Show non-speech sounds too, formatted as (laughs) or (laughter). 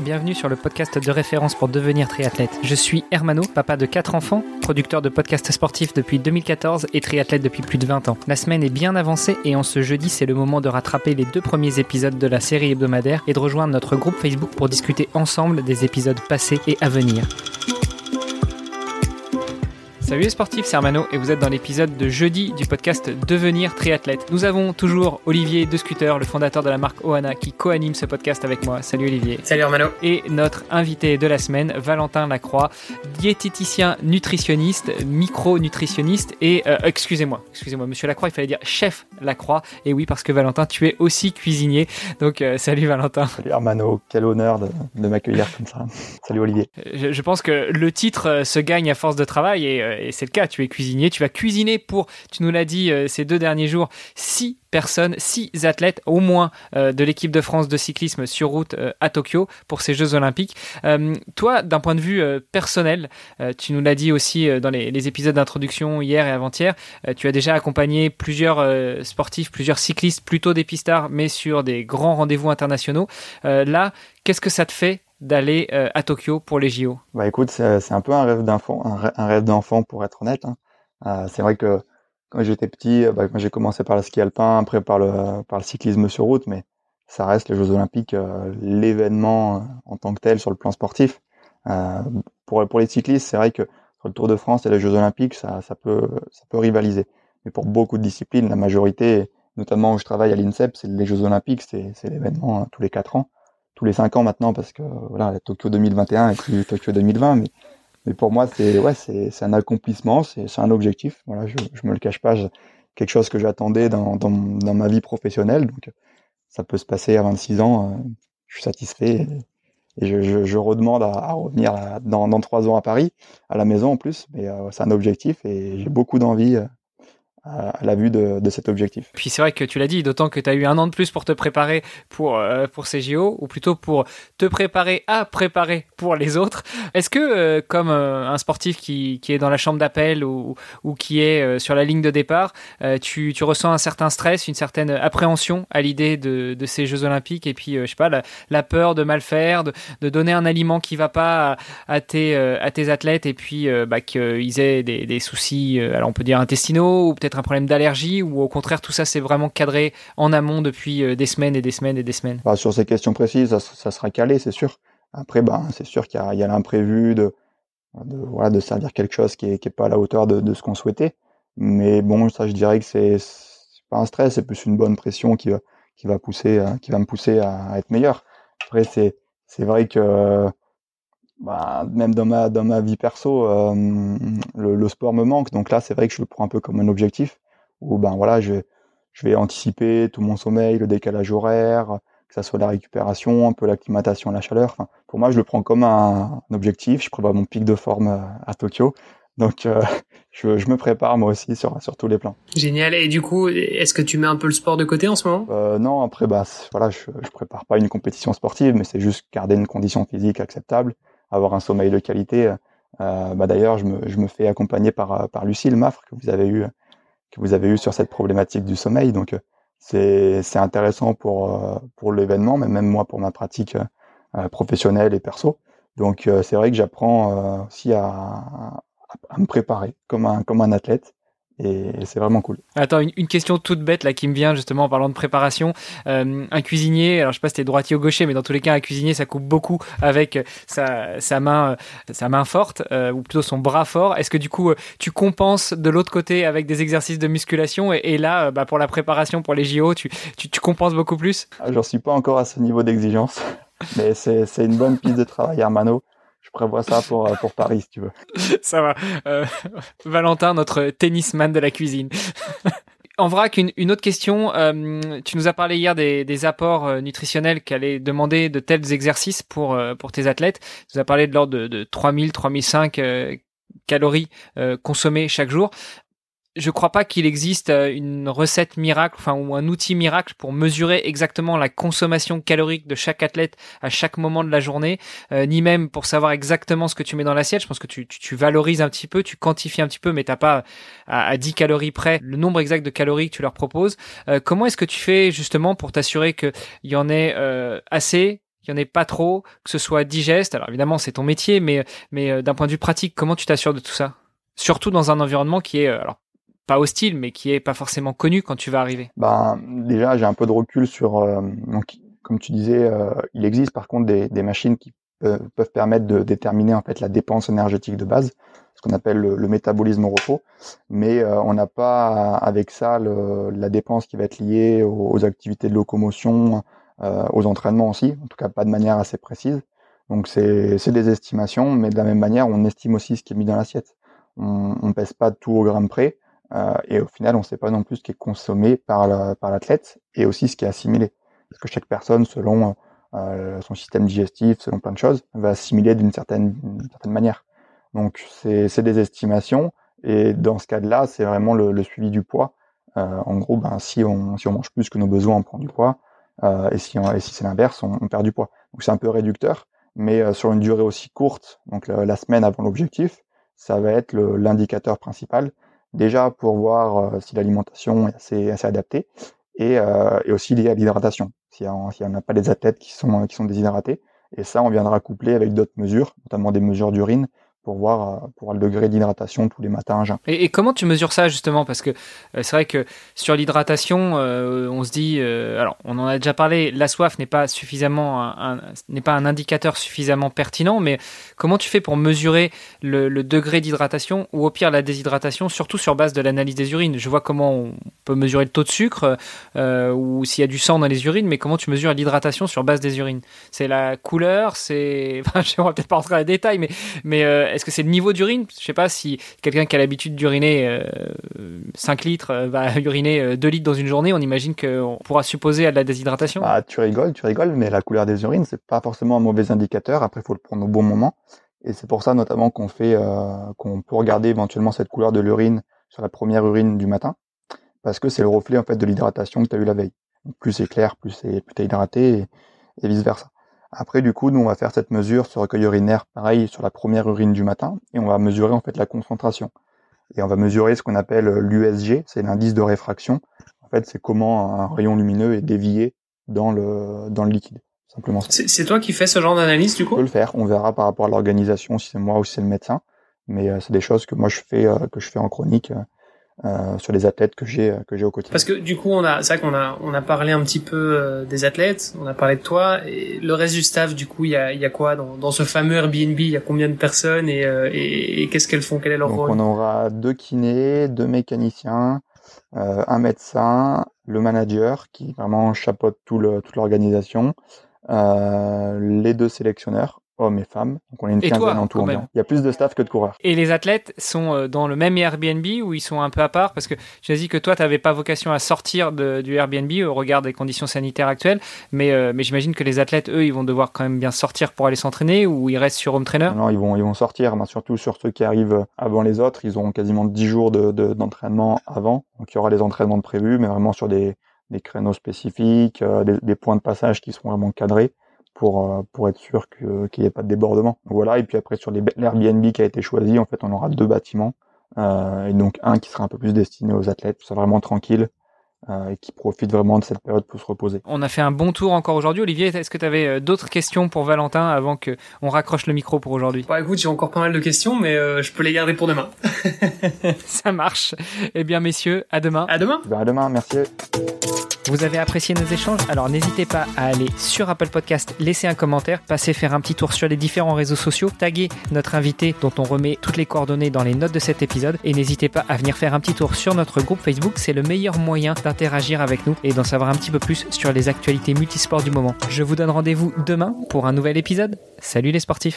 bienvenue sur le podcast de référence pour devenir triathlète. Je suis Hermano, papa de 4 enfants, producteur de podcasts sportifs depuis 2014 et triathlète depuis plus de 20 ans. La semaine est bien avancée et en ce jeudi, c'est le moment de rattraper les deux premiers épisodes de la série hebdomadaire et de rejoindre notre groupe Facebook pour discuter ensemble des épisodes passés et à venir. Salut les sportifs, c'est Armano et vous êtes dans l'épisode de jeudi du podcast Devenir triathlète. Nous avons toujours Olivier De Scooter, le fondateur de la marque Oana, qui co-anime ce podcast avec moi. Salut Olivier. Salut Armano. Et notre invité de la semaine, Valentin Lacroix, diététicien nutritionniste, micronutritionniste et euh, excusez-moi, excusez-moi, Monsieur Lacroix, il fallait dire chef Lacroix. Et oui, parce que Valentin, tu es aussi cuisinier. Donc euh, salut Valentin. Salut Armano, quel honneur de, de m'accueillir comme ça. Salut Olivier. Je, je, pense que le titre euh, se gagne à force de travail et et c'est le cas, tu es cuisinier, tu vas cuisiner pour, tu nous l'as dit euh, ces deux derniers jours, six personnes, six athlètes au moins euh, de l'équipe de France de cyclisme sur route euh, à Tokyo pour ces Jeux Olympiques. Euh, toi, d'un point de vue euh, personnel, euh, tu nous l'as dit aussi dans les, les épisodes d'introduction hier et avant-hier, tu as déjà accompagné plusieurs sportifs, plusieurs cyclistes, plutôt des pistards, mais sur des grands rendez-vous internationaux. là, qu'est-ce que ça te fait d'aller euh, à Tokyo pour les JO Bah écoute, c'est un peu un rêve d'enfant, un, rêve d'enfant pour être honnête. Hein. Euh, c'est vrai que quand j'étais petit, bah, quand j'ai commencé par le ski alpin, après par le, par le cyclisme sur route, mais ça reste les Jeux Olympiques, euh, l'événement euh, en tant que tel sur le plan sportif. Euh, pour, pour les cyclistes, c'est vrai que sur le Tour de France et les Jeux Olympiques, ça, ça, peut, ça peut rivaliser. Mais pour beaucoup de disciplines, la majorité, notamment où je travaille à l'INSEP, c'est les Jeux Olympiques, c'est l'événement hein, tous les quatre ans tous les cinq ans maintenant parce que voilà Tokyo 2021 et puis Tokyo 2020 mais mais pour moi c'est ouais c'est un accomplissement c'est un objectif. Voilà je je me le cache pas quelque chose que j'attendais dans, dans dans ma vie professionnelle. Donc ça peut se passer à 26 ans euh, je suis satisfait et, je, je, je, redemande à, revenir dans dans trois ans à Paris à la maison en plus. Mais euh, c'est un objectif et j'ai beaucoup d'envie euh, à la vue de, cet objectif. Puis c'est vrai que tu l'as dit, d'autant que tu as eu un an de plus pour te préparer pour, euh, pour ces JO, ou plutôt pour te préparer à préparer pour les autres. Est-ce que, euh, comme euh, un sportif qui, qui est dans la chambre d'appel ou, ou qui est sur la ligne de départ, tu, tu ressens un certain stress, une certaine appréhension à l'idée de, de ces Jeux Olympiques, et puis, je sais pas, la, peur de mal faire, de, de donner un aliment qui va pas à, à tes, à tes athlètes, et puis bah, qu'ils aient des, des soucis, alors on peut dire intestinaux, ou peut-être un problème d'allergie ou au contraire tout ça c'est vraiment cadré en amont depuis euh, des semaines et des semaines et des semaines bah, Sur ces questions précises, ça, sera calé, c'est sûr. Après, bah, c'est sûr qu'il y a, l'imprévu de, voilà, de servir quelque chose qui est, qui est pas à la hauteur de, ce qu'on souhaitait. Mais bon, ça je dirais que c'est pas un stress, c'est plus une bonne pression qui qui va pousser, euh, qui va me pousser à, à être meilleur. Après, c'est vrai que bah, même dans ma dans ma vie perso, euh, le, le, sport me manque. Donc là, c'est vrai que je le prends un peu comme un objectif où ben voilà, je je vais anticiper tout mon sommeil, le décalage horaire, que ça soit la récupération, un peu l'acclimatation à la chaleur. Enfin, pour moi, je le prends comme un, un objectif. Je prévois mon pic de forme à, à Tokyo. Donc, euh, (laughs) je, je, me prépare moi aussi sur, sur tous les plans. Génial. Et du coup, est-ce que tu mets un peu le sport de côté en ce moment? Euh, Non, après, bah, voilà, je, je prépare pas une compétition sportive, mais c'est juste garder une condition physique acceptable avoir un sommeil de qualité. Euh, bah d'ailleurs, je me, je me fais accompagner par, par Lucie, le MAFRE, que vous avez eu, que vous avez eu sur cette problématique du sommeil. Donc, c'est, c'est intéressant pour, pour l'événement, mais même moi pour ma pratique euh, professionnelle et perso. Donc, euh, c'est vrai que j'apprends aussi à, à, me préparer comme un, comme un athlète et c'est vraiment cool. Attends, une, une, question toute bête là qui me vient justement en parlant de préparation. Euh, un cuisinier, alors je sais pas si t'es droitier ou gaucher, mais dans tous les cas, un cuisinier, ça coupe beaucoup avec sa, sa main, sa main forte euh, ou plutôt son bras fort. Est-ce que du coup, tu compenses de l'autre côté avec des exercices de musculation? Et, et là, bah, pour la préparation pour les JO, tu, tu, tu compenses beaucoup plus? Ah, J'en suis pas encore à ce niveau d'exigence, (laughs) mais c'est une bonne piste de travail, Armano je prévois ça pour, euh, pour Paris, si tu veux. (laughs) Ça va. Euh, (laughs) Valentin, notre tennisman de la cuisine. (laughs) en vrac, une, une autre question. Euh, tu nous as parlé hier des, des apports euh, nutritionnels qu'allaient demander de tels exercices pour, euh, pour tes athlètes. Tu nous as parlé de l'ordre de, de 3000, 3005 euh, calories consommées chaque jour je crois pas qu'il existe euh, une recette miracle, enfin ou un outil miracle pour mesurer exactement la consommation calorique de chaque athlète à chaque moment de la journée, euh, ni même pour savoir exactement ce que tu mets dans l'assiette. Je pense que tu, tu, tu, valorises un petit peu, tu quantifies un petit peu, mais t'as pas à, à, 10 calories près le nombre exact de calories que tu leur proposes. Euh, comment est-ce que tu fais justement pour t'assurer qu'il y en ait euh, assez qu'il n'y en ait pas trop, que ce soit digeste? Alors évidemment, c'est ton métier, mais, mais euh, d'un point de vue pratique, comment tu t'assures de tout ça? Surtout dans un environnement qui est, euh, alors pas hostile, mais qui est pas forcément connu quand tu vas arriver. Ben, déjà, j'ai un peu de recul sur. Euh, donc, comme tu disais, il existe par contre des, machines qui peuvent permettre de déterminer en fait la dépense énergétique de base ce qu'on appelle le, métabolisme au repos. Mais euh, on n'a pas avec ça la dépense qui va être liée aux, activités de locomotion, euh, aux entraînements aussi, en tout cas pas de manière assez précise. Donc c'est des estimations, mais de la même manière, on estime aussi ce qui est mis dans l'assiette. On, on pèse pas tout au gramme près, euh, et au final, on ne sait pas non plus ce qui est consommé par l'athlète et aussi ce qui est assimilé. Parce que chaque personne, selon euh, son système digestif, selon plein de choses, va assimiler d'une certaine, manière. Donc c'est des estimations et dans ce cas-là, c'est vraiment le, suivi du poids. Euh, en gros, ben, si, on, mange plus que nos besoins, on prend du poids. Euh, et si, c'est l'inverse, on, perd du poids. Donc c'est un peu réducteur, mais euh, sur une durée aussi courte, donc la, semaine avant l'objectif, ça va être l'indicateur principal. Déjà pour voir euh, si l'alimentation est assez, adaptée et, euh, aussi lié à l'hydratation. S'il n'y en a pas des athlètes qui sont, qui sont déshydratés. Et ça, on viendra coupler avec d'autres mesures, notamment des mesures d'urine, pour voir, euh, pour le degré d'hydratation tous les matins Et, comment tu mesures ça justement? Parce que euh, c'est vrai que sur l'hydratation, euh, on se dit, alors on en a déjà parlé, la soif n'est pas suffisamment, n'est pas un indicateur suffisamment pertinent, mais comment tu fais pour mesurer le, degré d'hydratation ou au pire la déshydratation, surtout sur base de l'analyse des urines? Je vois comment on peut mesurer le taux de sucre ou s'il y a du sang dans les urines, mais comment tu mesures l'hydratation sur base des urines? C'est la couleur, c'est, (laughs) enfin, je ne vais peut-être pas rentrer dans les détails, mais est-ce que c'est le niveau d'urine? Je sais pas si quelqu'un qui a l'habitude d'uriner 5 euh, litres euh, va (laughs) uriner 2 euh, litres dans une journée, on imagine qu'on pourra supposer à de la déshydratation. Ah, tu rigoles, tu rigoles, mais la couleur des urines, c'est pas forcément un mauvais indicateur. Après, il faut le prendre au bon moment. Et c'est pour ça notamment qu'on fait, qu'on peut regarder éventuellement cette couleur de l'urine sur la première urine du matin, parce que c'est le reflet en fait de l'hydratation que tu as eu la veille. plus c'est clair, plus c'est plus hydraté et vice versa. Après, du coup, nous, on va faire cette mesure sur recueil urinaire, pareil, sur la première urine du matin, et on va mesurer, en fait, la concentration. Et on va mesurer ce qu'on appelle l'USG, c'est l'indice de réfraction. En fait, c'est comment un rayon lumineux est dévié dans le, dans le liquide. Simplement C'est toi qui fais ce genre d'analyse, du coup? On peut le faire. On verra par rapport à l'organisation, si c'est moi ou si c'est le médecin. Mais euh, c'est des choses que moi, je fais, euh, que je fais en chronique. Euh, euh, sur les athlètes que j'ai que j'ai au quotidien. Parce que du coup on a c'est vrai qu'on a on a parlé un petit peu euh, des athlètes, on a parlé de toi et le reste du staff du coup il y a il y a quoi dans dans ce fameux Airbnb, il y a combien de personnes et euh, et, et qu'est-ce qu'elles font, quel est leur Donc rôle? On aura deux kinés, deux mécaniciens, un médecin, le manager qui vraiment chapeaute tout le toute l'organisation, les deux sélectionneurs hommes et femmes. Donc on est une quinzaine en tout. Il y a plus de staff que de coureurs. Et les athlètes sont euh, dans le même Airbnb ou ils sont un peu à part? Parce que j'ai dit que toi, tu n'avais pas vocation à sortir de, du Airbnb au regard des conditions sanitaires actuelles. Mais, euh, mais j'imagine que les athlètes, eux, ils vont devoir quand même bien sortir pour aller s'entraîner ou ils restent sur home trainer? Non, ils vont, ils vont sortir, mais surtout sur ceux qui arrivent avant les autres. Ils auront quasiment 10 jours d'entraînement de, avant. Donc il y aura des entraînements de prévus, mais vraiment sur des, des créneaux spécifiques, euh, des, des points de passage qui seront vraiment cadrés pour euh, pour être sûr qu'il n'y ait pas de débordement. Voilà. Et puis après sur l'Airbnb qui a été choisi, en fait, on aura deux bâtiments. Euh, et donc un qui sera un peu plus destiné aux athlètes, soit vraiment tranquille, euh, et qui profite vraiment de cette période pour se reposer. On a fait un bon tour encore aujourd'hui. Olivier, est-ce que tu avais d'autres questions pour Valentin avant que on raccroche le micro pour aujourd'hui? Bah écoute, j'ai encore pas mal de questions, mais euh, je peux les garder pour demain. (laughs) Ça marche. Eh bien messieurs, à demain. À demain. Ben, à demain, merci. Vous avez apprécié nos échanges Alors n'hésitez pas à aller sur Apple Podcast, laisser un commentaire, passer faire un petit tour sur les différents réseaux sociaux, taguer notre invité dont on remet toutes les coordonnées dans les notes de cet épisode et n'hésitez pas à venir faire un petit tour sur notre groupe Facebook, c'est le meilleur moyen d'interagir avec nous et d'en savoir un petit peu plus sur les actualités multisports du moment. Je vous donne rendez-vous demain pour un nouvel épisode. Salut les sportifs